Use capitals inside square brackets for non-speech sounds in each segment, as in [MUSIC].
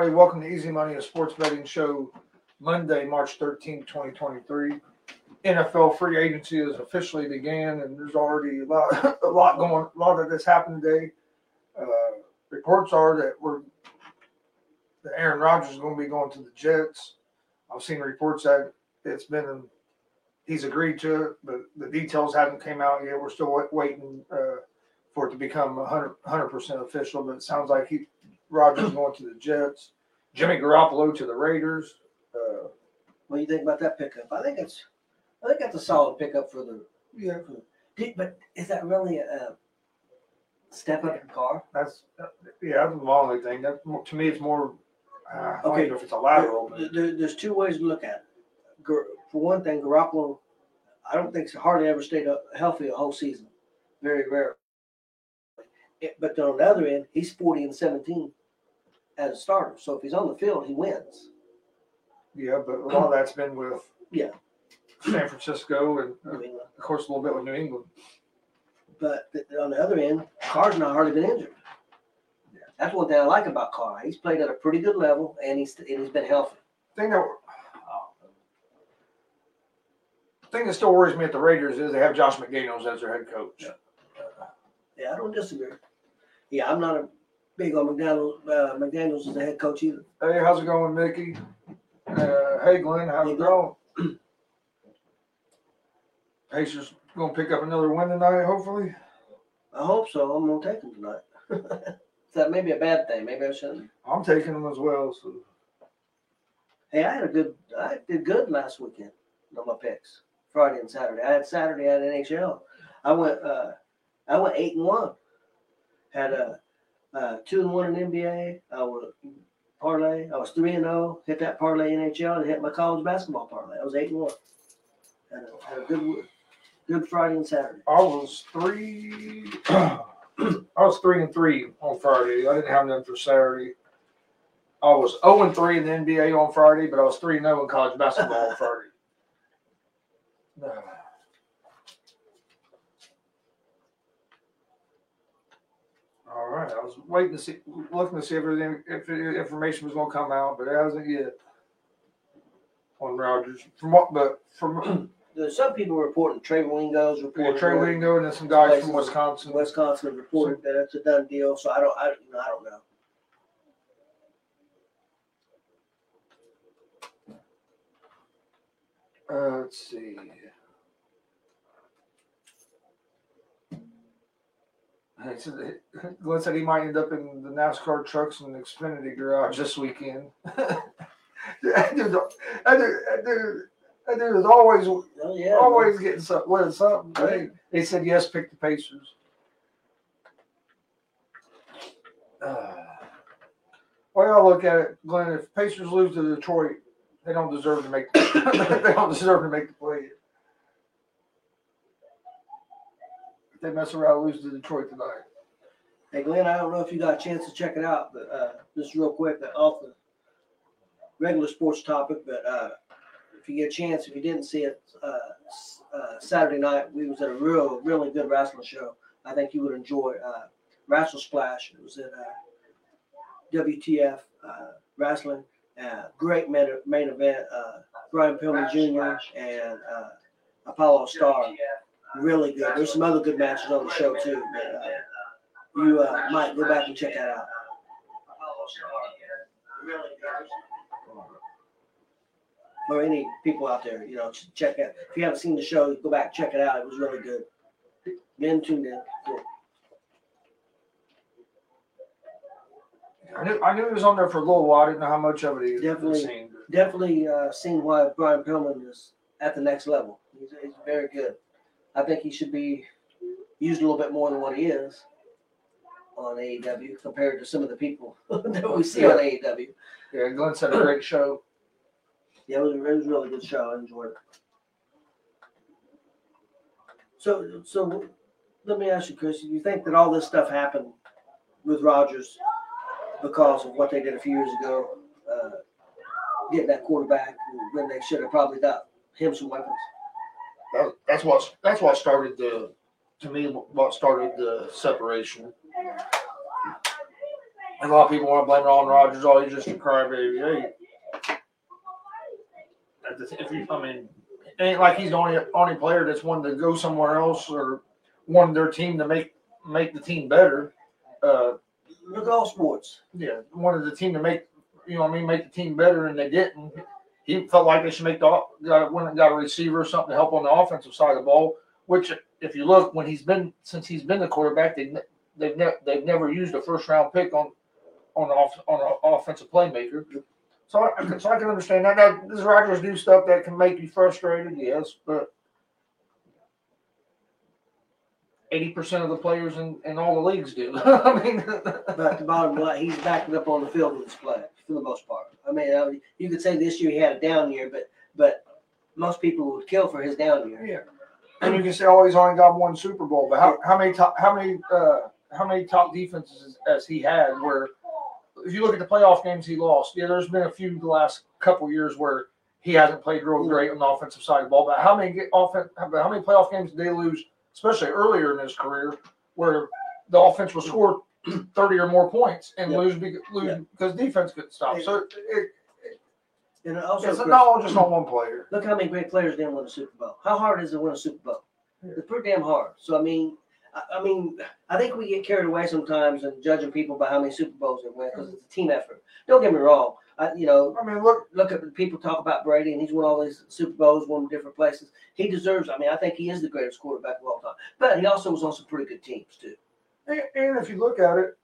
everybody? Welcome to Easy Money, a sports betting show, Monday, March 13, 2023. NFL free agency has officially began, and there's already a lot, [LAUGHS] a lot going, a lot of this happened today. Uh, reports are that we're that Aaron Rodgers is going to be going to the Jets. I've seen reports that it's been he's agreed to it, but the details haven't came out yet. We're still waiting uh, for it to become 100 percent official. But it sounds like he Rodgers going to the Jets, Jimmy Garoppolo to the Raiders. Uh, What do you think about that pickup? I think it's, I think that's a solid pickup for the. yeah, For the but is that really a step up in Carr? that's yeah, that's the only thing. That to me, it's more. Uh, I don't Okay. know if it's a lateral. There- there- there's two ways to look at it. For one thing, Garoppolo, I don't think he's hardly ever stayed up healthy a whole season. Very rare. It- But on the other end, he's 40 and 17 as a starter. So if he's on the field, he wins. yeah, but a lot of that's been with Yeah. San Francisco and uh, of course a little bit with New England. But th- on the other end, Carr's not hardly been injured. Yeah. That's one thing I like about Carr. He's played at a pretty good level, and he's and he's been healthy. thing that thing that still worries me at the Raiders is they have Josh McDaniels as their head coach. Yeah, I don't disagree. Yeah, I'm not a big on McDaniel. Uh, McDaniel's as the head coach either. Hey, how's it going, Mickey? Uh, hey, Glenn, how's Hey, it Glenn. going? [CLEARS THROAT] Pacers gonna pick up another win tonight, hopefully. I hope so. I'm gonna take them tonight. [LAUGHS] that may be a bad thing. Maybe I shouldn't. I'm taking them as well. So Hey, I had a good. I did good last weekend on my picks. Friday and Saturday. I had Saturday at NHL. I went. Uh, I went eight and one. Had a uh, two and one in NBA. I was parlay. I was three and zero. Hit that parlay NHL and hit my college basketball parlay. I was eight and one. Had a, had a good good Friday and Saturday. I was three. [CLEARS THROAT] I was three and three on Friday. I didn't have none for Saturday. I was zero and three in the NBA on Friday, but I was three and zero in college basketball on [LAUGHS] Friday. All I was waiting to see, looking to see if everything, if information was going to come out, but it hasn't yet on Rodgers. From what, but from [CLEARS THROAT] some people reporting Trey Wingo's yeah, reporting. Trey Wingo and then some guys from Wisconsin. Wisconsin reported that it's a done deal. So I don't. I, you know, I don't know. Uh, let's see. Said Glenn said he might end up in the NASCAR trucks and the Xfinity garage this weekend. [LAUGHS] that dude is always Oh yeah. always getting something, something. They, they said yes, pick the Pacers. Uh, [SIGHS] well, I look at it, Glenn. If Pacers lose to Detroit, they don't deserve to make. [COUGHS] they don't deserve to make the play. If they mess around, lose to Detroit tonight. Hey Glenn, I don't know if you got a chance to check it out, but uh, just real quick, uh, off the regular sports topic, but uh, if you get a chance, if you didn't see it, uh, uh, Saturday night we was at a real, really good wrestling show. I think you would enjoy uh, Wrestle Splash. It was at uh, WTF Wrestling. Uh, great main, main event. Uh, Brian Pillman Jr. and uh, Apollo Star. Really good. There's some other good matches on the show too. But, uh, you uh, might go back and check that out. Or any people out there, you know, check it. If you haven't seen the show, go back check it out. It was really good. Men tuned in. Cool. I knew I knew he was on there for a little while. I didn't know how much of it he Definitely. seen. Definitely uh, seen why Brian Pillman is at the next level. He's, he's very good. I think he should be used a little bit more than what he is on AEW compared to some of the people [LAUGHS] that we see on AEW. Yeah, Glenn said a great show. Yeah, it was, it was a really good show. I enjoyed it. So, so let me ask you, Chris. You think that all this stuff happened with Rodgers because of what they did a few years ago, uh, getting that quarterback when they should have probably got him some weapons? That, that's what that's what started the to me what started the separation. And a lot of people want to blame it on Rodgers. Oh, he's just a crybaby. Hey, if you, I mean, it ain't like he's the only only player that's wanted to go somewhere else or wanted their team to make make the team better. Uh, Look at all sports. yeah, wanted the team to make you know what I mean make the team better, and they didn't. He felt like they should make the got a receiver or something to help on the offensive side of the ball. Which, if you look, when he's been since he's been the quarterback, they they've ne- they've never used a first round pick on on off, on an offensive playmaker. So I, so I can understand that. Now, does Rodgers do stuff that can make you frustrated? Yes, but eighty percent of the players in, in all the leagues do. [LAUGHS] I mean, But the bottom line, he's backing up on the field with his play for the most part. I mean, I mean, you could say this year he had a down year, but but most people would kill for his down year. Yeah. And you can say, oh, he's only got one Super Bowl, but how, how many top how many uh, how many top defenses has he had? Where if you look at the playoff games he lost, yeah, there's been a few the last couple years where he hasn't played real great on the offensive side of the ball. But how many offense how many playoff games did they lose, especially earlier in his career, where the offense was score [CLEARS THROAT] thirty or more points and Yeah. lose, be, lose Yeah. because defense couldn't stop. So it, And also, it's Chris, not all just on one player. look how many great players didn't win a Super Bowl. How hard is it to win a Super Bowl? Yeah. It's pretty damn hard. So I mean, I, I mean, I think we get carried away sometimes and judging people by how many Super Bowls they win because it's a team effort. Don't get me wrong. I, you know, I mean, look, look at the people talk about Brady and he's won all these Super Bowls, won different places. He deserves. I mean, I think he is the greatest quarterback of all time. But he also was on some pretty good teams too. And, and if you look at it,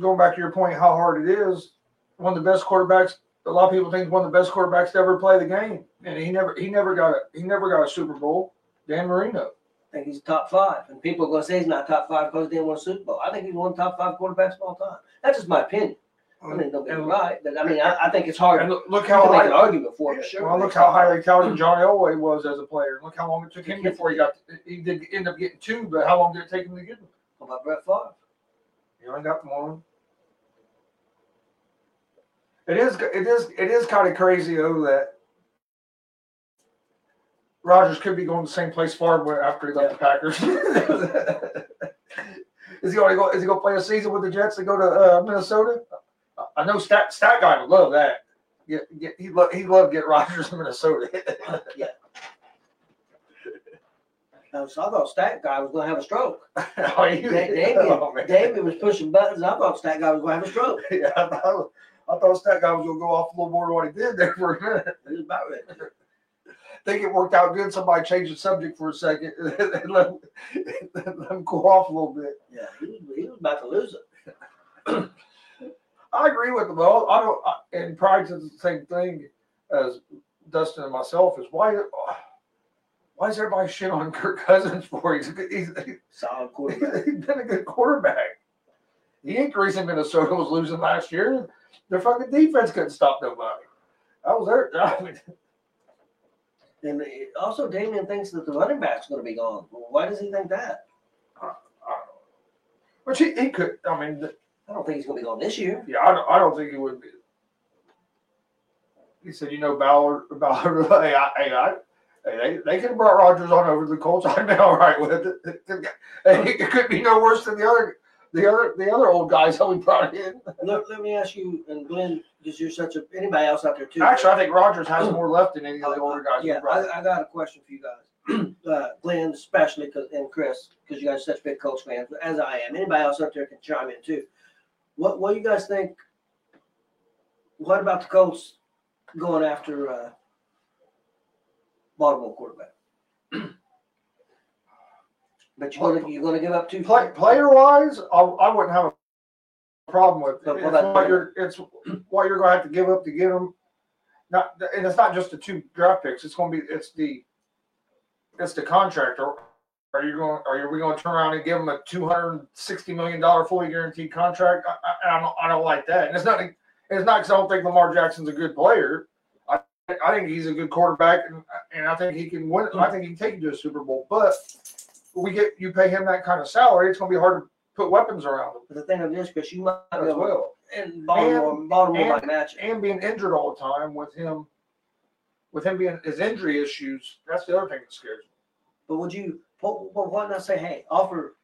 going back to your point, how hard it is, one of the best quarterbacks. A lot of people think one of the best quarterbacks to ever play the game, and he never, he never got a, he never got a Super Bowl. Dan Marino. I think he's top five, and people are going to say he's not top five because he didn't win a Super Bowl. I think he's one of the top five quarterbacks of all time. That's just my opinion. I mean, don't get me right, but I mean, I, I think it's hard. And look, how can make an high, argument for it, sure. well, look how highly touted Johnny Elway was as a player. Look how long it took him before he got. He did end up getting two, but how long did it take him to get them? About Brett Favre? He only got one. It is it is it is kind of crazy though that Rodgers could be going to the same place Favre after he left the Packers. [LAUGHS] is he only go? Is he going to play a season with the Jets and go to uh, Minnesota? I know Stat Stat guy would love that. Get, get, he lo- he loved get Rodgers in Minnesota. [LAUGHS] So I thought Stat guy was going to have a stroke. [LAUGHS] oh, he, Da- David, oh. Was pushing buttons. I thought Stat guy was going to have a stroke. [LAUGHS] yeah, I thought, I thought Stat guy was going to go off a little more than what he did there for a minute. [LAUGHS] It was about ready. think it worked out good. Somebody changed the subject for a second and let, him, let him cool off a little bit. Yeah, he was, he was about to lose it. I agree with them all. I don't, I, and Pride says the same thing as Dustin and myself is why, why is everybody shit on Kirk Cousins for? He's, he's, Solid [LAUGHS] quarterback. he's been a good quarterback. He ain't the reason Minnesota was losing last year. Their fucking defense couldn't stop nobody. I was hurt. I mean, And also, Damian thinks that the running back's going to be gone. Why does he think that? I don't know. Which he, he could. I mean, I don't think he's going to be gone this year. Yeah, I don't, I don't think he would be. He said, you know, Ballard, [LAUGHS] Ballard, [LAUGHS] hey, I, hey, I, hey, they, they could have brought Rodgers on over to the Colts. I'd be all right with it. It could be no worse than the other, the other, the other old guys that we brought in. Look, let me ask you, and Glenn, because you're such a anybody else out there too. Actually, I think Rodgers has more left than any of the older guys. Yeah. I, I got a question for you guys, [CLEARS THROAT] uh, Glenn especially, cause, and Chris, because you guys are such big Colts fans, as I am. Anybody else out there can chime in too. What What do you guys think? What about the Colts going after uh, Baltimore quarterback? [CLEARS THROAT] but you're gonna you're gonna give up two. Play, player wise, I, I wouldn't have a problem with. But It's what you're, it's what you're going to have to give up to get them. Not, and it's not just the two draft picks. It's going to be it's the it's the contract. Or are you going? Are we going to turn around and give them a two hundred sixty million dollar fully guaranteed contract? I, I, I don't I don't like that. And it's not it's not because I don't think Lamar Jackson's a good player. I think he's a good quarterback, and, and I think he can win. I think he can take you to a Super Bowl. But we get you pay him that kind of salary, it's going to be hard to put weapons around him But the thing of this, because you might as able, well. and Baltimore, Baltimore and- match. And being injured all the time with him, with him being his injury issues, that's the other thing that scares me. But would you, what, why not say, hey, offer,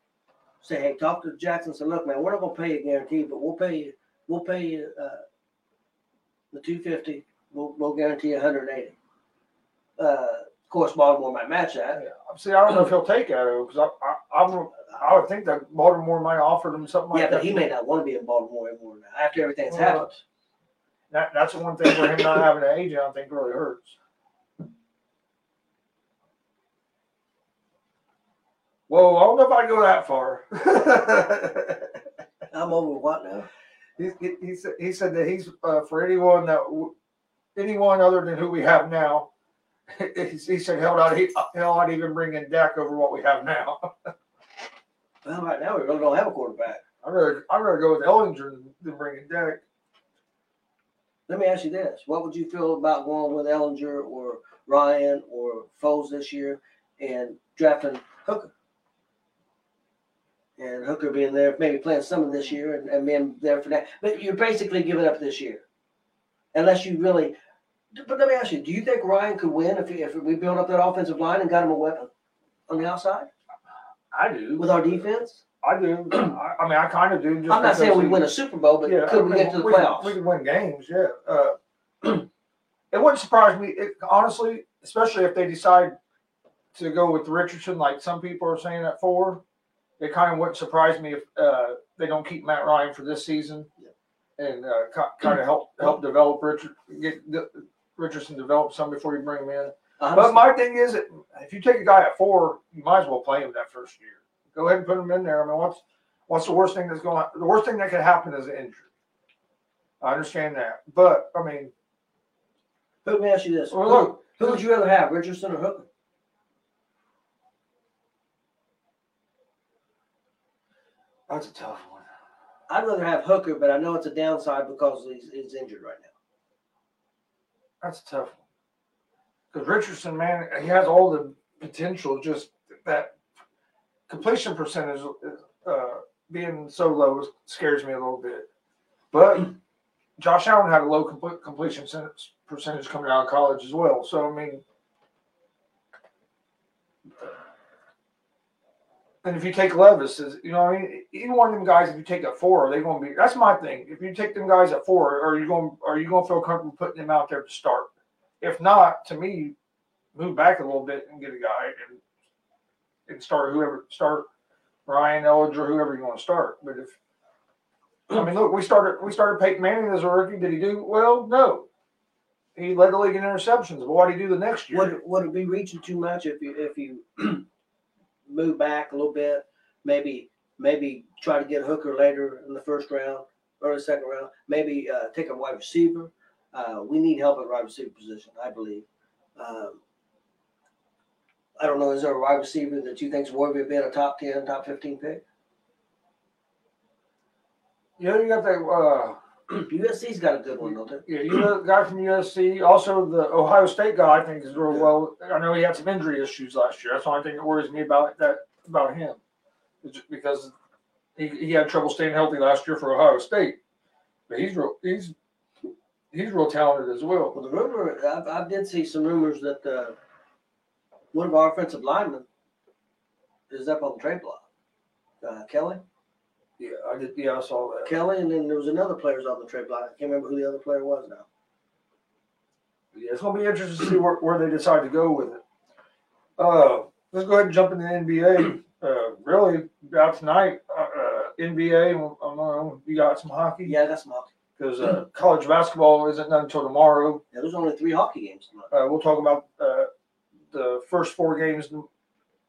say, hey, talk to Jackson, say, look, man, we're not gonna pay you guaranteed, but we'll pay you we'll pay you uh, the two fifty. We'll we'll guarantee one hundred and eighty. Uh, of course, Baltimore might match that. Yeah. See, I don't know if he'll take that because I, I, I'm, I would think that Baltimore might offer him something like that. Yeah, that. but he may not want to be in Baltimore anymore now after everything that's Well, happened. That, that's the one thing for him not having an agent, I think really hurts. Whoa, I don't know if I go that far. [LAUGHS] I'm over what now? he, he, he said he said that he's uh, for anyone that w- anyone other than who we have now. [LAUGHS] He, said hell not he hell not even bring in Dak over what we have now. [LAUGHS] Well, right now we really don't have a quarterback. I'd rather I'd rather go with Ehlinger than, than bring in Dak. Let me ask you this: What would you feel about going with Ehlinger or Ryan or Foles this year and drafting Hooker? And Hooker being there, maybe playing some of this year and, and being there for that. But you're basically giving up this year. Unless you really. But let me ask you: Do you think Ryan could win if, if we build up that offensive line and got him a weapon on the outside I do. with our defense? I do. I, I mean, I kind of do. Just I'm not saying we win a Super Bowl, but Yeah, could I we mean, get to the we can- playoffs? We can win games, yeah. Uh, [CLEARS THROAT] it wouldn't surprise me, it, honestly, especially if they decide to go with Richardson, like some people are saying at four. It kind of wouldn't surprise me if uh, they don't keep Matt Ryan for this season, and uh, kind of help help develop Richard, get the, Richardson develop some before you bring him in. But my thing is, if you take a guy at four, you might as well play him that first year. Go ahead and put him in there. I mean, what's what's the worst thing that's going? The worst thing that could happen is an injury. I understand that, but I mean, let me ask you this: well, look, Who would you rather have, Richardson or Hooker? that's a tough one. I'd rather have Hooker, but I know it's a downside because he's, he's injured right now. That's a tough one. Because Richardson, man, he has all the potential. Just that completion percentage uh, being so low scares me a little bit. But Josh Allen had a low completion percentage coming out of college as well. So I mean, and if you take Levis, is you know, I mean, either one of them guys, if you take at four, are they going to be? That's my thing. If you take them guys at four, are you going? Are you going to feel comfortable putting them out there to start? If not, to me, move back a little bit and get a guy and and start whoever start Ryan Ehlinger, whoever you want to start. But if I mean, look, we started we started Peyton Manning as a rookie. Did he do well? No. He led the league in interceptions. But what did he do the next year? Would would it be reaching too much if you if you move back a little bit? Maybe maybe try to get a Hooker later in the first round or the second round. Maybe uh, take a wide receiver. Uh, we need help at wide receiver position, I believe. Um, I don't know. Is there a wide receiver that you think's worthy of being a top ten, top fifteen pick? yeah, you got that. Uh, [CLEARS THROAT] USC's got a good one, don't they? yeah, you got the guy from USC. Also, the Ohio State guy. I think is real well. I know he had some injury issues last year. That's the only thing that worries me about that about him, because he, he had trouble staying healthy last year for Ohio State. But he's real. He's he's real talented as well. Well, the rumor, I, I did see some rumors that uh, one of our offensive linemen is up on the trade block. Uh, Kelly, Yeah, I did. Yeah, I saw that. Kelly, and then there was another player's on the trade block. I can't remember who the other player was now. Yeah, it's gonna be interesting to see where, where they decide to go with it. Uh, let's go ahead and jump into the NBA. Uh, really, out tonight, uh, uh, NBA. I know. You got some hockey Yeah, that's hockey. because uh, college basketball isn't done until tomorrow. Yeah, there's only three hockey games tonight. Uh, we'll talk about uh, the first four games,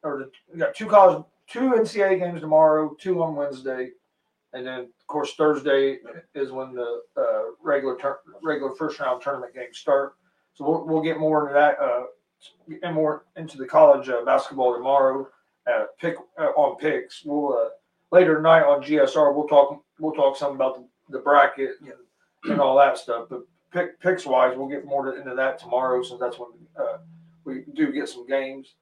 or the, we got two college, two NCAA games tomorrow, two on Wednesday, and then of course Thursday is when the uh, regular regular first round tournament games start. So we'll, we'll get more into that uh, and more into the college uh, basketball tomorrow. Pick uh, on picks. We'll uh, later tonight on GSR. We'll talk. We'll talk some about the, the bracket and, and all that stuff. But pick, picks wise, we'll get more to, into that tomorrow, since that's when uh, we do get some games.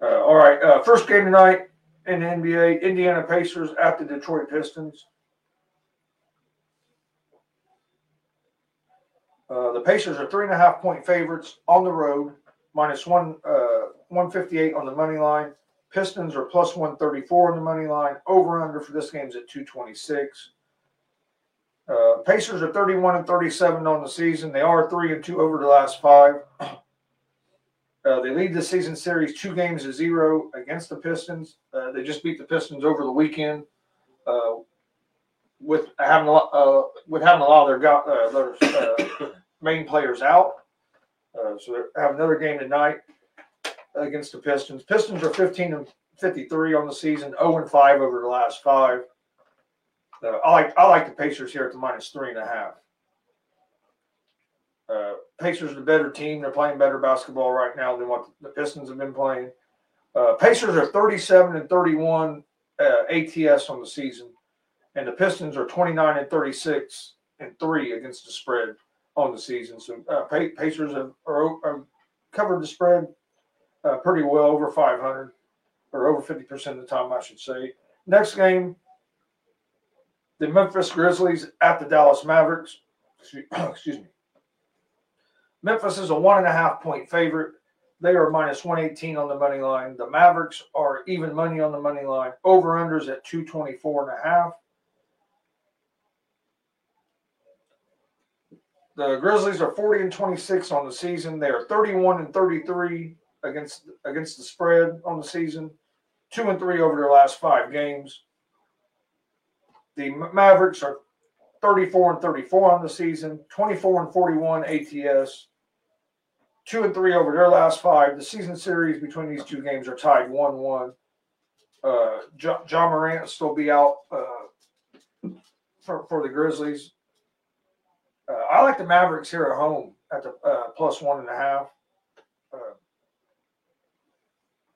All right, first game tonight in NBA: Indiana Pacers at the Detroit Pistons. Uh, the Pacers are three and a half point favorites on the road, minus one uh, one fifty eight on the money line. Pistons are plus one thirty four on the money line. Over under for this game is at two twenty six. Uh, Pacers are 31 and 37 on the season. They are three and two over the last five. Uh, they lead the season series two games to zero against the Pistons. Uh, they just beat the Pistons over the weekend uh, with having a lot, uh, with having a lot of their, go- uh, their main players out. So they have another game tonight against the Pistons. Pistons are 15 and 53 on the season, 0 and 5 over the last five. I like I like the Pacers here at the minus three and a half. Uh, Pacers are the better team. They're playing better basketball right now than what the Pistons have been playing. Uh, Pacers are 37 and 31 uh, ATS on the season, and the Pistons are 29 and 36 and three against the spread on the season. So uh, Pa- Pacers have are, are covered the spread uh, pretty well, over 500 or over 50 percent of the time, I should say. Next game, the Memphis Grizzlies at the Dallas Mavericks. Excuse [COUGHS] me. Memphis is a one and a half point favorite. They are minus 118 on the money line. The Mavericks are even money on the money line. Over unders at 224 and a half. The Grizzlies are 40 and 26 on the season. They are 31 and 33 against against the spread on the season. Two and three over their last five games. The Mavericks are 34 and 34 on the season, 24 and 41 ATS, two and three over their last five. The season series between these two games are tied 1 1. Uh, John, Ja Morant will still be out uh, for, for the Grizzlies. Uh, I like the Mavericks here at home at the uh, plus one and a half. Uh,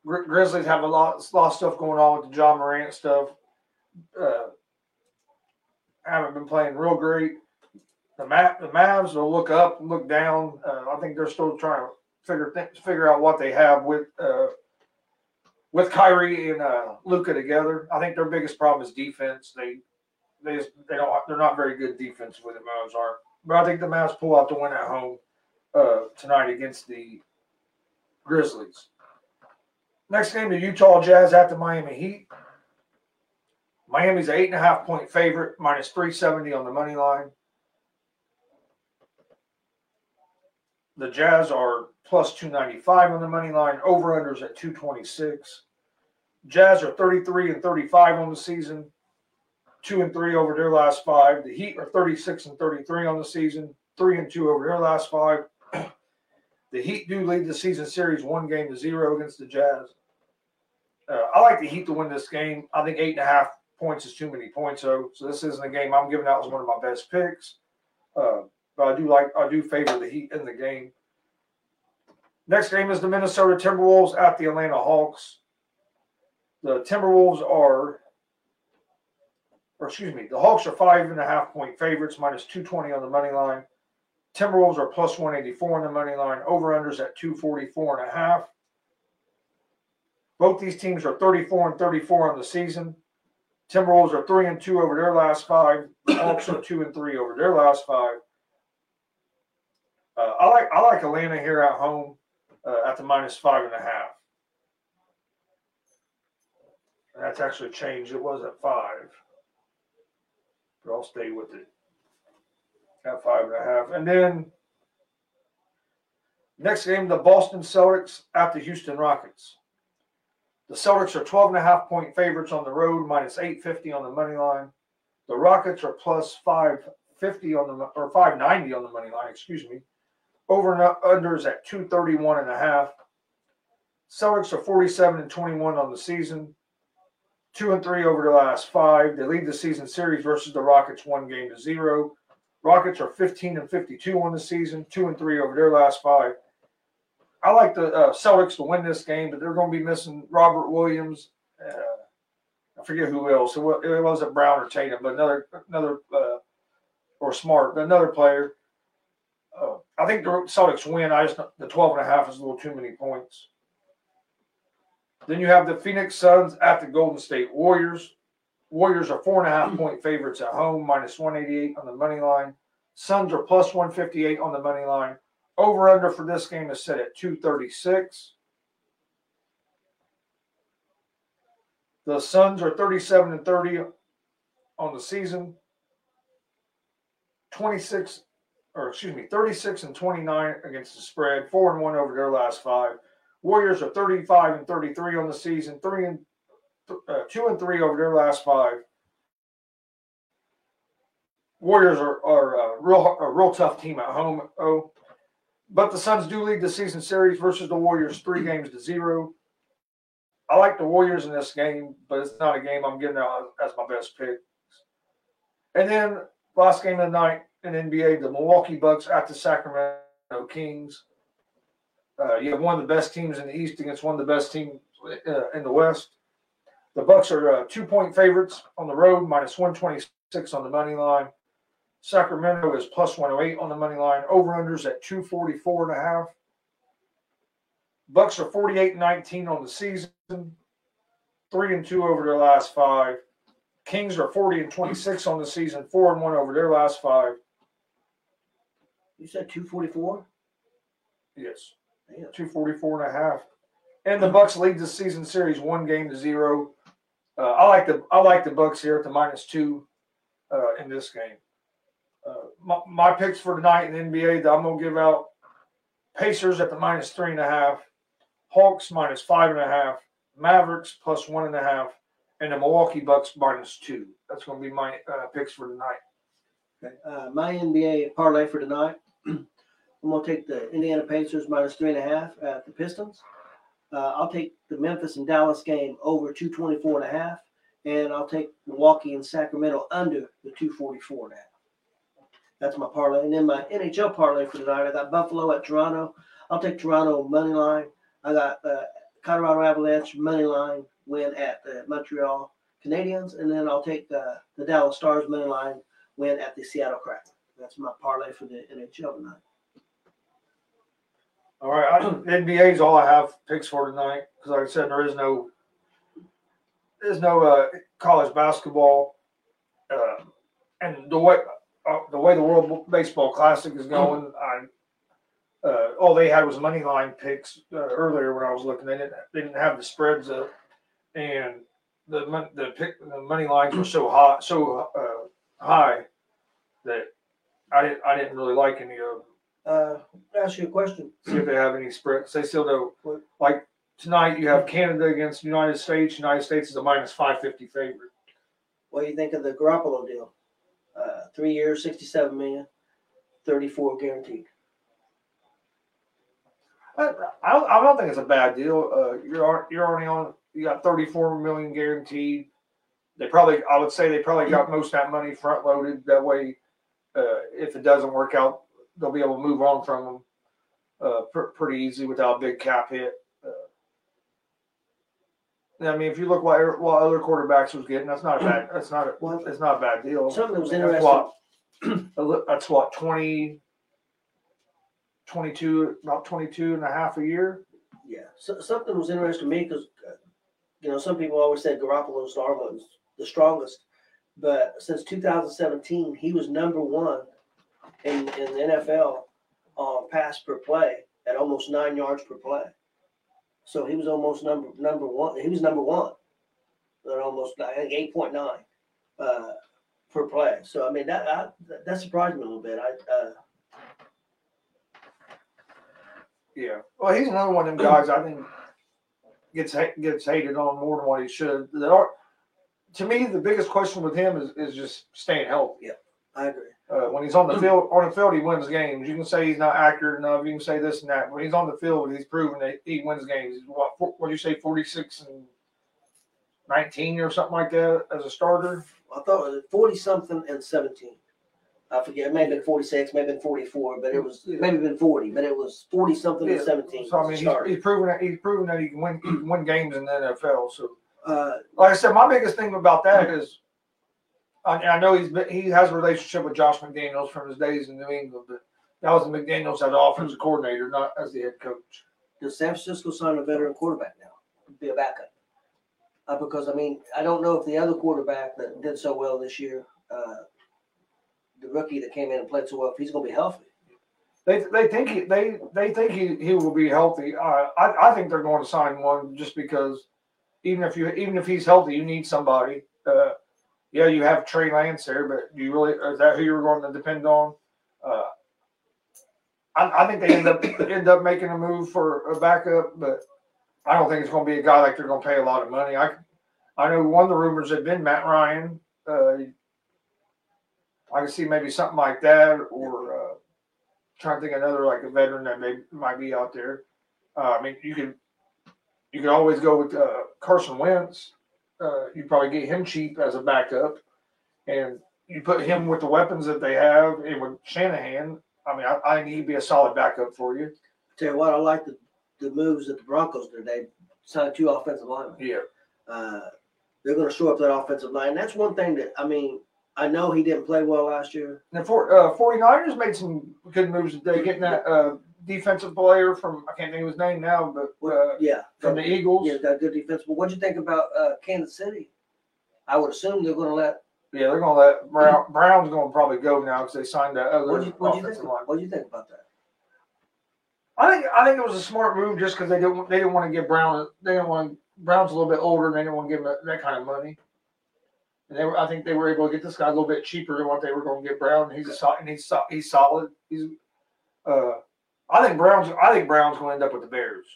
Gri- Grizzlies have a lot, lot of stuff going on with the Ja Morant stuff. Uh, haven't been playing real great. The the Mavs will look up, look down. Uh, I think they're still trying to figure th- figure out what they have with uh, with Kyrie and uh, Luka together. I think their biggest problem is defense. They they just, they don't they're not very good defensively. The Mavs are, but I think the Mavs pull out the win at home uh, tonight against the Grizzlies. Next game, the Utah Jazz at the Miami Heat. Miami's an eight and a half point favorite, minus 370 on the money line. The Jazz are plus 295 on the money line, over unders at 226. Jazz are 33 and 35 on the season, two and three over their last five. The Heat are 36 and 33 on the season, three and two over their last five. [CLEARS THROAT] the Heat do lead the season series one game to zero against the Jazz. Uh, I like the Heat to win this game. I think eight and a half points is too many points, though. So this isn't a game I'm giving out as one of my best picks. Uh, but I do like I do favor the Heat in the game. Next game is the Minnesota Timberwolves at the Atlanta Hawks. The Timberwolves are, or excuse me, the Hawks are five and a half point favorites, minus 220 on the money line. Timberwolves are plus 184 on the money line. Over unders at 244 and a half. Both these teams are 34 and 34 on the season. Timberwolves are three and two over their last five. Hawks are two and three over their last five. Uh, I like I like Atlanta here at home uh, at the minus five and a half. And that's actually changed. It was at five, but I'll stay with it at five and a half. And then next game, the Boston Celtics at the Houston Rockets. The Celtics are 12 and a half point favorites on the road, minus 850 on the money line. The Rockets are plus 550 on the or 590 on the money line, excuse me. Over and unders at 231 and a half. Celtics are 47 and 21 on the season. Two and three over the last five. They lead the season series versus the Rockets one game to zero. Rockets are 15 and 52 on the season, two and three over their last five. I like the uh, Celtics to win this game, but they're going to be missing Robert Williams. Uh, I forget who else. It wasn't Brown or Tatum, but another another uh, or Smart, but another player. Uh, I think the Celtics win. I just the 12 and a half is a little too many points. Then you have the Phoenix Suns at the Golden State Warriors. Warriors are four and a half point favorites at home, minus 188 on the money line. Suns are plus 158 on the money line. Over under for this game is set at 236. The Suns are 37 and 30 on the season. 26 or excuse me, 36 and 29 against the spread, four and one over their last five. Warriors are 35 and 33 on the season, three and uh, two and three over their last five. Warriors are, are a real a real tough team at home. Oh, but the Suns do lead the season series versus the Warriors three games to zero. I like the Warriors in this game, but it's not a game I'm getting out as my best pick. And then last game of the night in NBA, the Milwaukee Bucks at the Sacramento Kings. Uh, you have one of the best teams in the East against one of the best teams uh, in the West. The Bucks are uh, two point favorites on the road, minus 126 on the money line. Sacramento is plus 108 on the money line. Over unders at 244 and a half. Bucks are 48 19 on the season, three and two over their last five. Kings are 40 and 26 on the season, four and one over their last five. You said 244? Yes. Damn. 244 and a half. And the Bucks lead the season series one game to zero. Uh, I like the I like the Bucks here at the minus two uh, in this game. Uh, my, my picks for tonight in the NBA that I'm gonna give out: Pacers at the minus three and a half, Hawks minus five and a half, Mavericks plus one and a half, and the Milwaukee Bucks minus two. That's gonna be my uh, picks for tonight. Okay. Uh, my NBA parlay for tonight. I'm gonna take the Indiana Pacers minus three and a half at the Pistons. Uh, I'll take the Memphis and Dallas game over 224 and a half, and I'll take Milwaukee and Sacramento under the 244 and a half. That's my parlay. And then my NHL parlay for tonight, I got Buffalo at Toronto. I'll take Toronto money line. I got uh, Colorado Avalanche money line win at the Montreal Canadiens, and then I'll take uh, the Dallas Stars money line win at the Seattle Kraken. That's my parlay for the NHL tonight. All right, NBA is all I have picks for tonight because, like I said, there is no there's no uh, college basketball, uh, and the way uh, the way the World Baseball Classic is going, I uh, all they had was money line picks uh, earlier when I was looking. They didn't they didn't have the spreads up, and the the pick the money lines were so hot so uh, high I didn't I didn't really like any of them. Uh, ask you a question. see if they have any spreads. They still do. Like tonight, you have Canada against the United States. United States is a minus five fifty favorite. What do you think of the Garoppolo deal? Uh, three years, 67 million, 34 guaranteed. I, I don't, I don't think it's a bad deal. Uh, you're you're already on. You got thirty four million guaranteed. They probably, I would say, they probably got most of that money front loaded. That way, uh, if it doesn't work out, they'll be able to move on from them uh, pr- pretty easy without a big cap hit. Uh, I mean, if you look what what other quarterbacks was getting, that's not a bad. That's not a. Well, It's not a bad deal. Something that was That's interesting. what- [CLEARS THROAT] That's what 20, 22, about 22 and a half a year. Yeah, so, something was interesting to me because, uh, you know, some people always said Garoppolo's the strongest, but since 2017, he was number one in, in the NFL on pass per play at almost nine yards per play. So he was almost number number one. He was number one at almost I think eight point nine uh, per play. So I mean that, I, that surprised me a little bit. I uh, Yeah. Well, he's another one of them guys I think gets gets hated on more than what he should. There are, to me, the biggest question with him is, is just staying healthy. Yeah, I agree. Uh, when he's on the field, on the field, he wins games. You can say he's not accurate enough. You can say this and that. When he's on the field, he's proven that he wins games. He's what? What do you say? Forty six and nineteen or something like that as a starter. I thought it was 40 something and 17. I forget, it may have been 46, may have been 44, but it was maybe been 40, but it was 40 something and 17. So I mean, he's, Start. he's proven that he's proven that he can win he can win games in the NFL. So uh, like I said, my biggest thing about that is, I, I know he's been, he has a relationship with Josh McDaniels from his days in New England, but that was McDaniels as the offensive coordinator, not as the head coach. does San Francisco sign a veteran quarterback now? Be a backup. Uh, because, I mean, I don't know if the other quarterback that did so well this year, uh, the rookie that came in and played so well, if he's going to be healthy. They, they think he they they think he, he will be healthy. Uh, I I think they're going to sign one just because even if you even if he's healthy, you need somebody. Uh, yeah, you have Trey Lance there, but do you really is that who you're going to depend on? Uh, I, I think they end up end up making a move for a backup, but I don't think it's going to be a guy like they're going to pay a lot of money. I I know one of the rumors had been Matt Ryan. Uh, I can see maybe something like that, or uh, trying to think another like a veteran that may might be out there. Uh, I mean, you could you could always go with uh, Carson Wentz. Uh, you probably get him cheap as a backup, and you put him with the weapons that they have, and with Shanahan. I mean, I, I think he'd be a solid backup for you. Tell you what, I like the, the moves that the Broncos did. They signed two offensive linemen. Yeah, Uh, they're going to shore up that offensive line. That's one thing that I mean. I know he didn't play well last year. and the for, uh, 49ers made some good moves today, getting that uh, defensive player from I can't think of his name now, but uh, yeah, from the Eagles. yeah, got good defense. But what'd you think about uh, Kansas City? I would assume they're going to let. Yeah, they're gonna let Brown, Brown's gonna probably go now because they signed that other What'd you, what'd you think? offensive line. What'd you think about that? I think I think it was a smart move just because they didn't they didn't want to give Brown they didn't want Brown's a little bit older and they didn't want to give him that, kind of money. And they were I think they were able to get this guy a little bit cheaper than what they were going to get Brown. He's a and he's he's solid. He's uh I think Brown's I think Brown's going to end up with the Bears.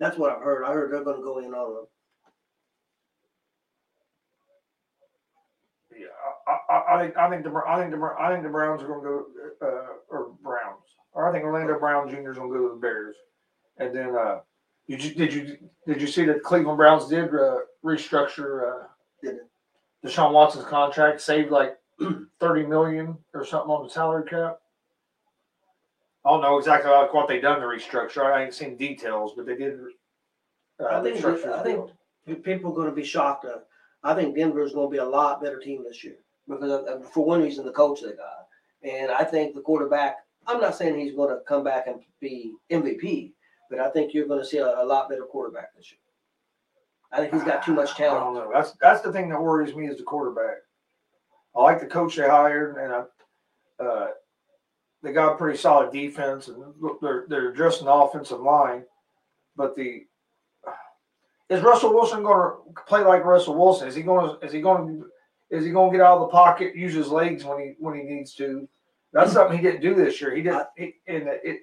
That's what I've heard. I heard they're going to go in on them. Yeah, I, I, I think I think the I think the I think the Browns are going to go uh, or Browns or I think Orlando Brown Jr. is going to go to the Bears, and then uh, did you did you did you see that Cleveland Browns did uh, restructure uh. Deshaun Watson's contract, saved like [CLEARS THROAT] thirty million or something on the salary cap. I don't know exactly like what they done to restructure. I ain't seen details, but they did. Uh, I think restructure I think people are going to be shocked. Uh, I think Denver's going to be a lot better team this year because of, for one reason the coach they got, and I think the quarterback. I'm not saying he's going to come back and be MVP, but I think you're going to see a, a lot better quarterback this year. I think he's got too much [SIGHS] I don't talent. know. That's that's the thing that worries me is the quarterback. I like the coach they hired, and I, uh, they got a pretty solid defense, and they're they're addressing the offensive line. But the is Russell Wilson going to play like Russell Wilson? Is he going to is he going to is he going to get out of the pocket, use his legs when he when he needs to? That's something he didn't do this year. He didn't. He, and it,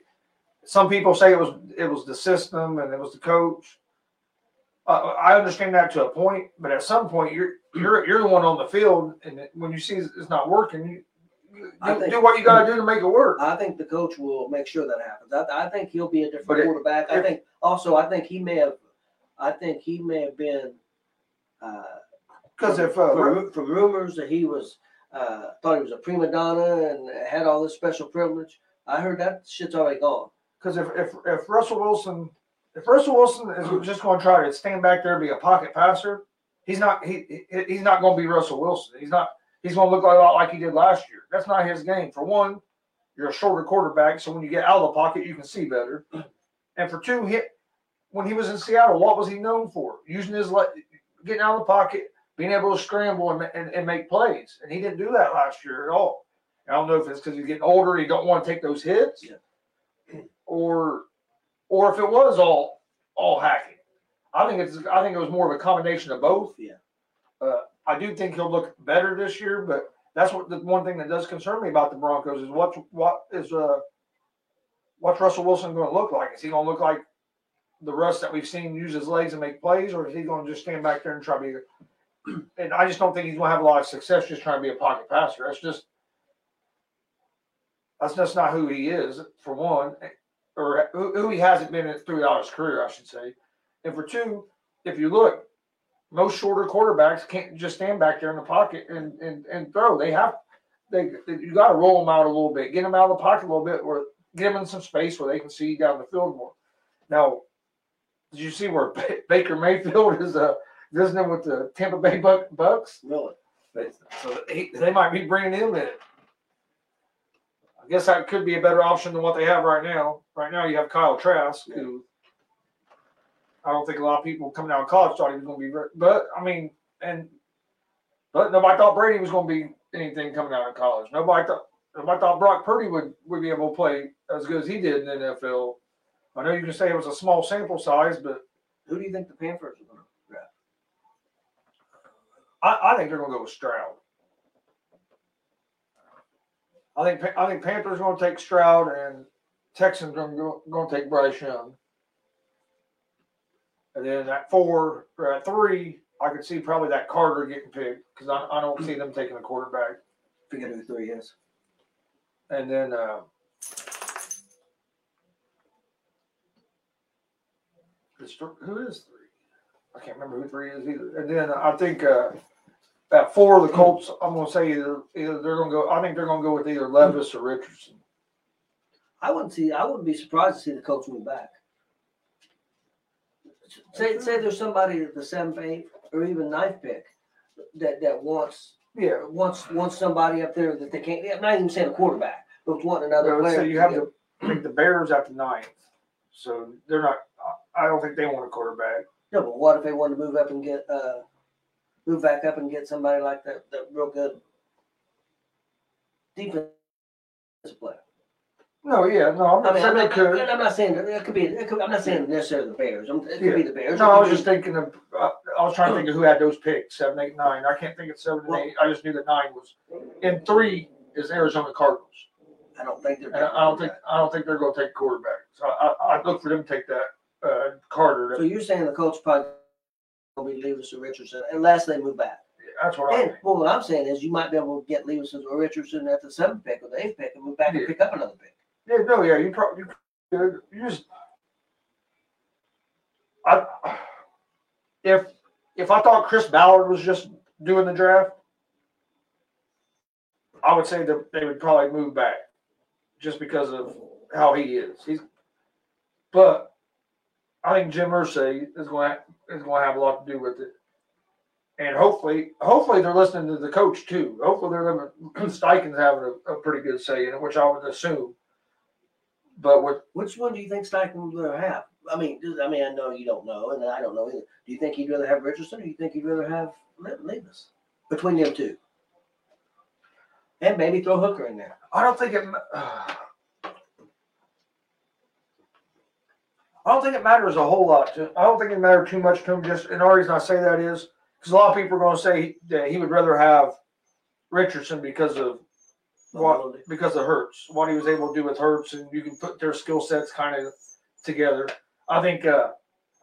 some people say it was it was the system and it was the coach. Uh, I understand that to a point, but at some point you're you're you're the one on the field, and when you see it's not working, do, think- do what you got to do to make it work. I think the coach will make sure that happens. I, I think he'll be a different it- quarterback. I think also I think he may have, I think he may have been. Uh, Because if uh, from, from rumors that he was uh, thought he was a prima donna and had all this special privilege. I heard that shit's already gone. because if, if if Russell Wilson if Russell Wilson is just going to try to stand back there and be a pocket passer, he's not he, he he's not going to be Russell Wilson. He's not he's going to look a lot like he did last year. That's not his game. For one, you're a shorter quarterback, so when you get out of the pocket, you can see better. And for two, he, when he was in Seattle, what was he known for? Using his le- getting out of the pocket, being able to scramble and, and, and make plays. And he didn't do that last year at all. I don't know if it's because he's getting older, he don't want to take those hits, Yeah. or or if it was all all Hackett. I think it's I think it was more of a combination of both. Yeah. Uh, I do think he'll look better this year, but that's what the one thing that does concern me about the Broncos is what what is uh what's Russell Wilson going to look like? Is he going to look like the Russ that we've seen use his legs and make plays, or is he going to just stand back there and try to be? [CLEARS THROAT] And I just don't think he's going to have a lot of success just trying to be a pocket passer. That's just that's just not who he is, for one, or who, who he hasn't been throughout his career, I should say. And for two, if you look, most shorter quarterbacks can't just stand back there in the pocket and and, and throw. They have they, they you got to roll them out a little bit, get them out of the pocket a little bit, or get them in some space where they can see down the field more. Now, did you see where Ba- Baker Mayfield is uh, visiting with the Tampa Bay Buck, Bucks? Really? They- So he, they might be bringing him in. I guess that could be a better option than what they have right now. Right now, you have Kyle Trask, who I don't think a lot of people coming out of college thought he was going to be. But I mean, and but nobody thought Brady was going to be anything coming out of college. Nobody thought nobody thought Brock Purdy would would be able to play as good as he did in the NFL. I know you can say it was a small sample size, but Who do you think the Panthers are going to draft? I, I think they're going to go with Stroud. I think I think Panthers going to take Stroud and Texans going to go, going to take Bryce Young. And then at four or at three, I could see probably that Carter getting picked because I, I don't see them taking a quarterback. Forget who three is. And then uh, who is three? I can't remember who three is either. And then I think uh, at four, the Colts. I'm going to say either either they're going to go. I think they're going to go with either Levis or Richardson. I wouldn't see. I wouldn't be surprised to see the Colts move back. Say, say there's somebody at the seventh, eighth, or even ninth pick that that wants Yeah. wants wants somebody up there that they can't. I'm not even saying a quarterback, but want another player. So you have I think the Bears at the ninth. So they're not. I don't think they want a quarterback. No, but what if they want to move up and get uh move back up and get somebody like that that real good defensive player? No, yeah, no, I'm I not mean, saying I'm they not, could. I'm not saying that it could be. It could, I'm not saying necessarily the Bears. I'm, it could be the Bears. No, I was just thinking of. Uh, I was trying to think of who had those picks seven, eight, nine. I can't think of seven and Well- eight. I just knew that nine was. And three is Arizona Cardinals. I don't think they're. And I don't think I don't think they're going to take quarterback. So I, I I'd look for them to take that uh, Carter. So you're saying the Colts probably will be Levis or Richardson unless they move back. That's what I And think. well, what I'm saying is you might be able to get Levis or Richardson at the seventh pick or the eighth pick and move back Yeah. and pick up another pick. Yeah, no, yeah, you probably you. You just. I if if I thought Chris Ballard was just doing the draft, I would say that they would probably move back, just because of how he is. He's, but I think Jim Irsay is going is going to have a lot to do with it, and hopefully, hopefully they're listening to the coach too. Hopefully they're [CLEARS THROAT] Steichen's having a, a pretty good say in it, which I would assume. But with Which one do you think Steichen would rather have? I mean, I mean, I know you don't know, and I don't know either. Do you think he'd rather have Richardson, or do you think he'd rather have Le- Levis between them two? And maybe throw Hooker in there. I don't think it. ma- [SIGHS] I don't think it matters a whole lot. To, I don't think it mattered too much to him. Just and the reason I say that is because a lot of people are going to say that he would rather have Richardson because of what because of Hurts, what he was able to do with Hurts, and you can put their skill sets kind of together. I think uh,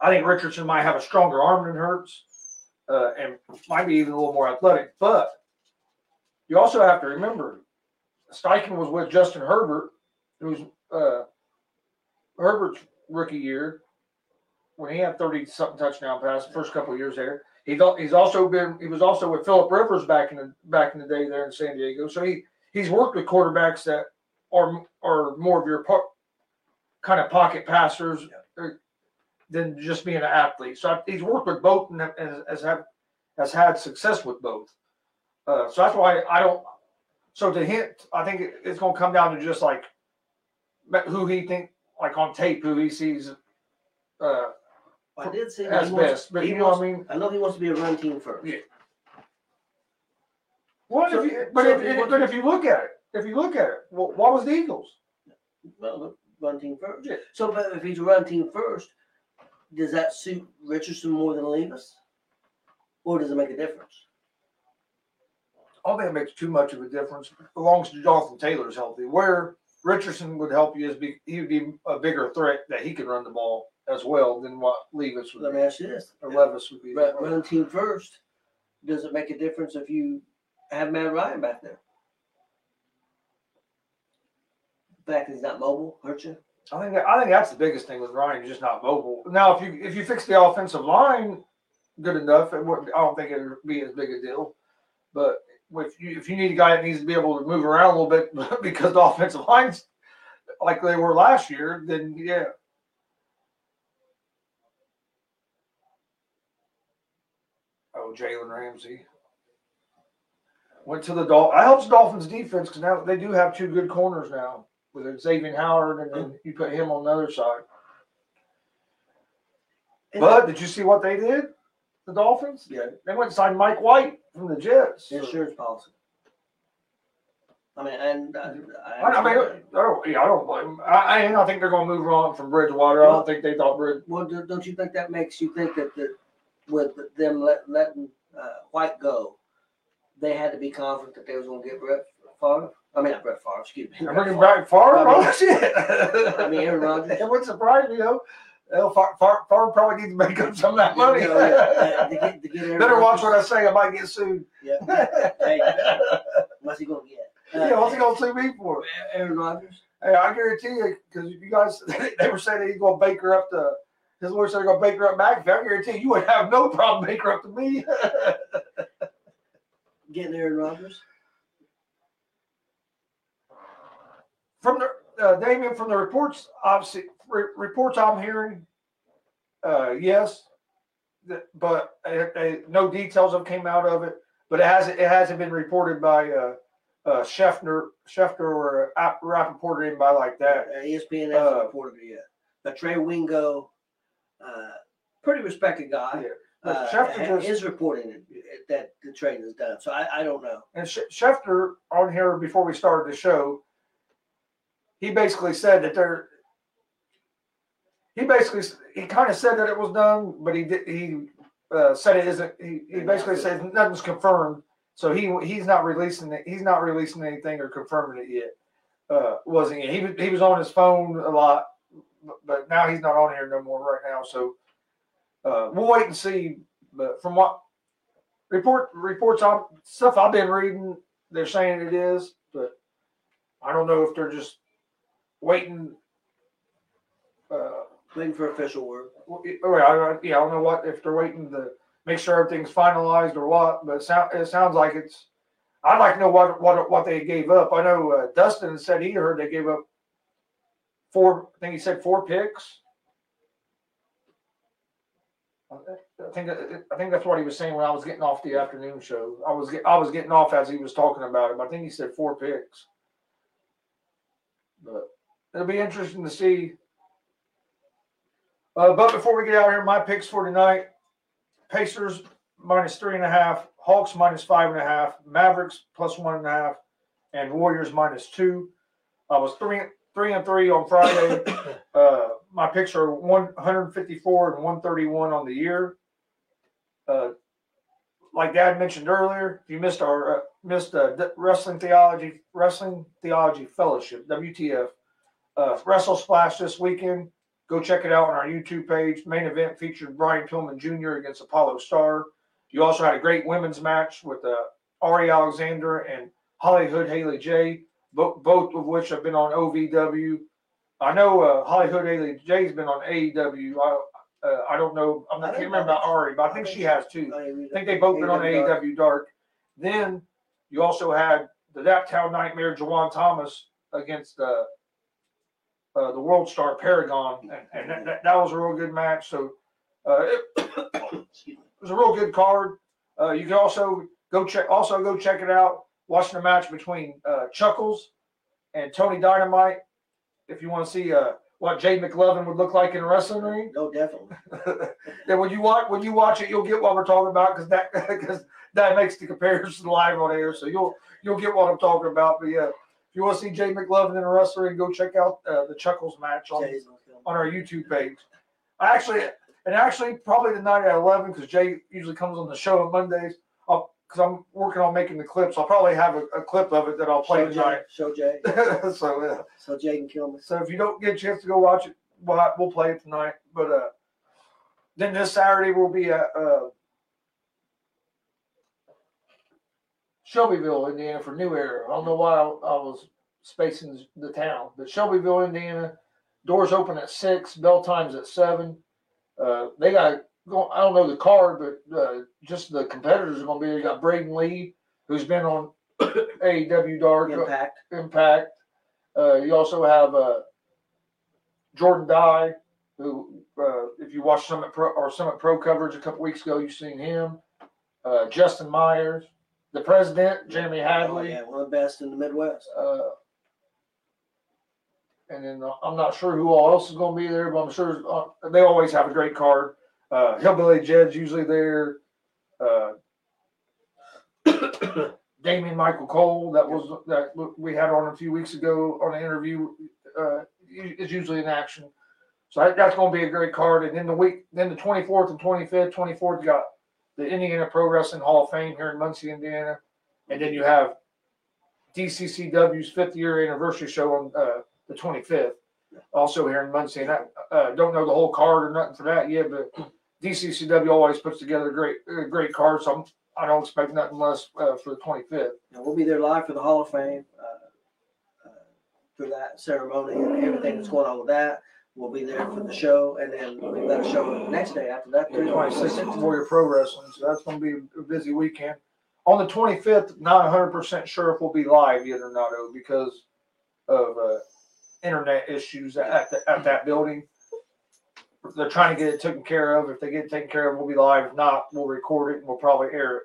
I think Richardson might have a stronger arm than Hurts, uh, and might be even a little more athletic. But you also have to remember, Steichen was with Justin Herbert, who's uh, Herbert's rookie year when he had thirty something touchdown passes first couple of years there. He he's also been he was also with Philip Rivers back in the back in the day there in San Diego. So he he's worked with quarterbacks that are are more of your po- kind of pocket passers uh, than just being an athlete. So I- he's worked with both and has, has had has had success with both. Uh, so that's why I don't. So to hint, I think it, it's going to come down to just like who he think like on tape who he sees uh, I did see that as he wants- best. But he you know wants- what I mean. I know he wants to be a run team first. Yeah. Well, So- if you, eh, but, so if, if you eh, if- but if you look at it, if you look at it, well, what was the Eagles? Well, look, run team first. Yeah. So, but if he's a run team first, does that suit Richardson more than Levis, or does it make a difference? I don't think it makes too much of a difference as long as Jonathan Taylor's healthy. Where Richardson would help you is be, he would be a bigger threat that he could run the ball as well than what Levis would Let be, me ask you this: or Levis would be. run, run team first. Does it make a difference if you have Matt Ryan back there? The fact that he's not mobile hurts you. I think that, I think that's the biggest thing with Ryan. He's just not mobile. Now, if you if you fix the offensive line good enough, it wouldn't. I don't think it would be as big a deal. But if you if you need a guy that needs to be able to move around a little bit [LAUGHS] because the offensive lines like they were last year, then yeah. Oh, Jalen Ramsey went to the Dol. I helps Dolphins defense because now they do have two good corners now with Xavier Howard, and then you put him on the other side. But did you see what they did? The Dolphins? Yeah. They went and signed Mike White from the Jets. insurance policy. I mean, and uh, I, I mean, I don't, yeah, I don't blame them. I, I, I think they're going to move on from Bridgewater. I don't think they thought Bridge. Well, do- don't you think that makes you think that the, with them let, letting uh, White go, they had to be confident that they was going to get Brett Favre. I mean, not Brett Favre. Excuse me. I'm Brett bringing Favre. back Favre. I mean- Oh shit! I mean, Aaron Rodgers. It wouldn't surprise me though. Favre, Favre, Favre probably needs to make up some of that money. You know, uh, to get, to get [LAUGHS] Better watch what I say. I might get sued. Yeah. [LAUGHS] Hey, what's he going to get? Uh, yeah, what's he gonna sue me for? Aaron Rodgers. Hey, I guarantee you, because you guys, [LAUGHS] they were saying that he's gonna Baker up to. His lawyer said he's gonna Baker up McAfee. I guarantee you, you would have no problem Baker up to me. Getting Aaron Rodgers. from the uh, Damien, from the reports, obviously re- reports I'm hearing, uh, yes, that, but uh, uh, no details have came out of it. But it hasn't it hasn't been reported by uh, uh, Schefter, or uh, Rapoport or anybody like that. Uh, ESPN hasn't Uh, reported it yet. But Trey Wingo, uh, pretty respected guy, Yeah. Uh, is reporting it, that the trade is done. So I, I don't know. and Sch- Schefter on here before we started the show, he basically said that they're. He basically he kind of said that it was done, but he did he uh, said it isn't. He, he basically said nothing's confirmed, so he he's not releasing it. He's not releasing anything or confirming it yet. Uh, wasn't he? He was he was on his phone a lot, but- but now he's not on here no more right now. So uh, we'll wait and see. But from what report reports on stuff I've been reading, they're saying it is, but I don't know if they're just waiting. Uh, Waiting for official word. well, I, I- yeah, I don't know what if they're waiting to make sure everything's finalized or what, but it, sound, it sounds like it's. I'd like to know what what what they gave up. I know uh, Dustin said he heard they gave up four. I think he said four picks. I think I think that's what he was saying when I was getting off the afternoon show. I was get, I was getting off as he was talking about it. But I think he said four picks. But it'll be interesting to see uh, but before we get out here, my picks for tonight: Pacers minus three and a half, Hawks minus five and a half, Mavericks plus one and a half, and Warriors minus two. I was three three and three on Friday. [COUGHS] uh, my picks are one hundred fifty four and one thirty one on the year. Uh, like Dad mentioned earlier, if you missed our uh, missed uh, wrestling theology wrestling theology fellowship WTF uh, Wrestle Splash this weekend. Go check it out on our YouTube page. Main event featured Brian Pillman Jr. against Apollo Star. You also had a great women's match with uh, Ari Alexander and Hollywood Haley J, bo- both of which have been on OVW. I know uh, Hollywood Haley J's been on AEW. I, uh, I don't know. I'm not, I can't remember about Ari, but I think she has too. I think they both been on AEW Dark. Then you also had the Daptown Nightmare, Jawan Thomas against uh, uh, the World Star Paragon, and, and that, that, that was a real good match. So uh, it, Excuse was a real good card. Uh, you can also go check also go check it out. Watching the match between uh, Chuckles and Tony Dynamite. If you want to see uh, what Jay McLovin would look like in a wrestling ring, No, definitely. [LAUGHS] then when you watch when you watch it, you'll get what we're talking about because that [LAUGHS] because that makes the comparison live on air. So you'll you'll get what I'm talking about. But yeah, if you want to see Jay McLovin in a wrestling, go check out uh, the Chuckles match on Jay's gonna kill me. on our YouTube page. I actually and actually probably tonight at eleven because Jay usually comes on the show on Mondays. Because I'm working on making the clips. I'll probably have a, a clip of it that I'll play Show Jay. tonight. Show Jay. [LAUGHS] so yeah. So Jay can kill me. So if you don't get a chance to go watch it, we'll, we'll play it tonight. But uh, then this Saturday we'll be at uh, Shelbyville, Indiana for New Era. I don't know why I, I was spacing the town, but Shelbyville, Indiana. Doors open at six. Bell times at seven. Uh, they got go. I don't know the card, but uh, just the competitors are going to be. there. You got Braden Lee, who's been on [COUGHS] AEW Dark. Impact. Impact. Uh, you also have uh, Jordan Dye, who, uh, if you watched Summit Pro or Summit Pro coverage a couple weeks ago, you've seen him. Uh, Justin Myers, the president, Jeremy Oh, Hadley. yeah, one of the best in the Midwest. Uh, and then uh, I'm not sure who all else is going to be there, but I'm sure uh, they always have a great card. Uh, Hillbilly Jed's usually there. Uh, [COUGHS] Damien Michael Cole, that was that we had on a few weeks ago on an interview, uh, is usually in action. So that, that's going to be a great card. And then the week, then the 24th and 25th, 24th, you got the Indiana Pro Wrestling Hall of Fame here in Muncie, Indiana, and then you have DCCW's fifth year anniversary show on uh, the 25th, also here in Muncie. And I uh, don't know the whole card or nothing for that yet, but DCCW always puts together great, uh, great cards. So I'm, I don't expect nothing less uh, for the 25th. And we'll be there live for the Hall of Fame, uh, uh, for that ceremony and everything that's going on with that. We'll be there for the show, and then we've got a show the next day after that. Too. 26th Warrior Pro Wrestling, so that's going to be a busy weekend. On the 25th, not 100% sure if we'll be live yet or not, because of uh, internet issues at, the, at that building. They're trying to get it taken care of. If they get it taken care of, we'll be live. If not, we'll record it and we'll probably air it.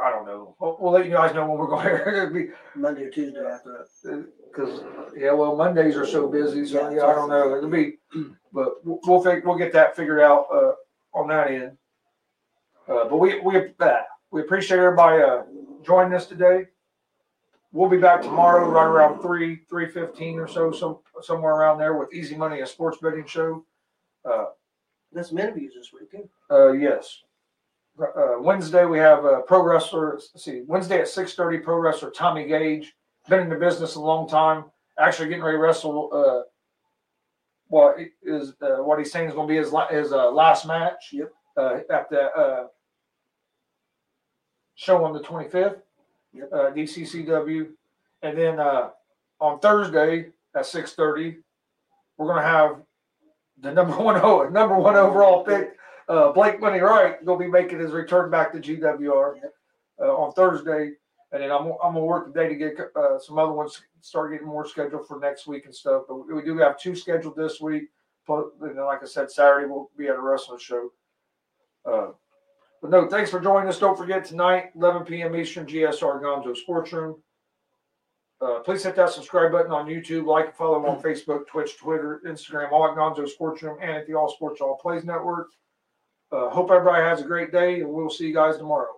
I don't know. We'll, we'll let you guys know when we're going [LAUGHS] to air it. Monday or Tuesday after that. because yeah, well, Mondays are so busy, so yeah, I don't know. It'll be, but we'll we'll, fig- we'll get that figured out uh, on that end. Uh, but we we uh, we appreciate everybody uh, joining us today. We'll be back tomorrow, right around three three fifteen or so, some somewhere around there with Easy Money, a sports betting show. Uh, Got some interviews this week too. uh, yes. Uh, Wednesday we have a pro wrestler. Let's see, Wednesday at six thirty, pro wrestler Tommy Gage. Been in the business a long time. Actually, getting ready to wrestle. Uh, what is uh, what he's saying is going to be his la- his uh, last match. Yep. Uh, at the uh, show on the twenty fifth. Uh, DCCW, and then uh, on Thursday at six thirty, we're going to have the number [LAUGHS] one number one overall pick uh, Blake Money Wright gonna be making his return back to GWR uh, on Thursday, and then I'm I'm gonna work today to get uh, some other ones start getting more scheduled for next week and stuff. But we, do have two scheduled this week. But you know, like I said, Saturday we'll be at a wrestling show. But no, thanks for joining us. Don't forget tonight, 11 p.m. Eastern, GSR Gonzo Sports Room. Uh, please hit that subscribe button on YouTube, like and follow on Facebook, Twitch, Twitter, Instagram, all at Gonzo Sports Room, and at the All Sports All Plays Network. Uh, hope everybody has a great day, and we'll see you guys tomorrow.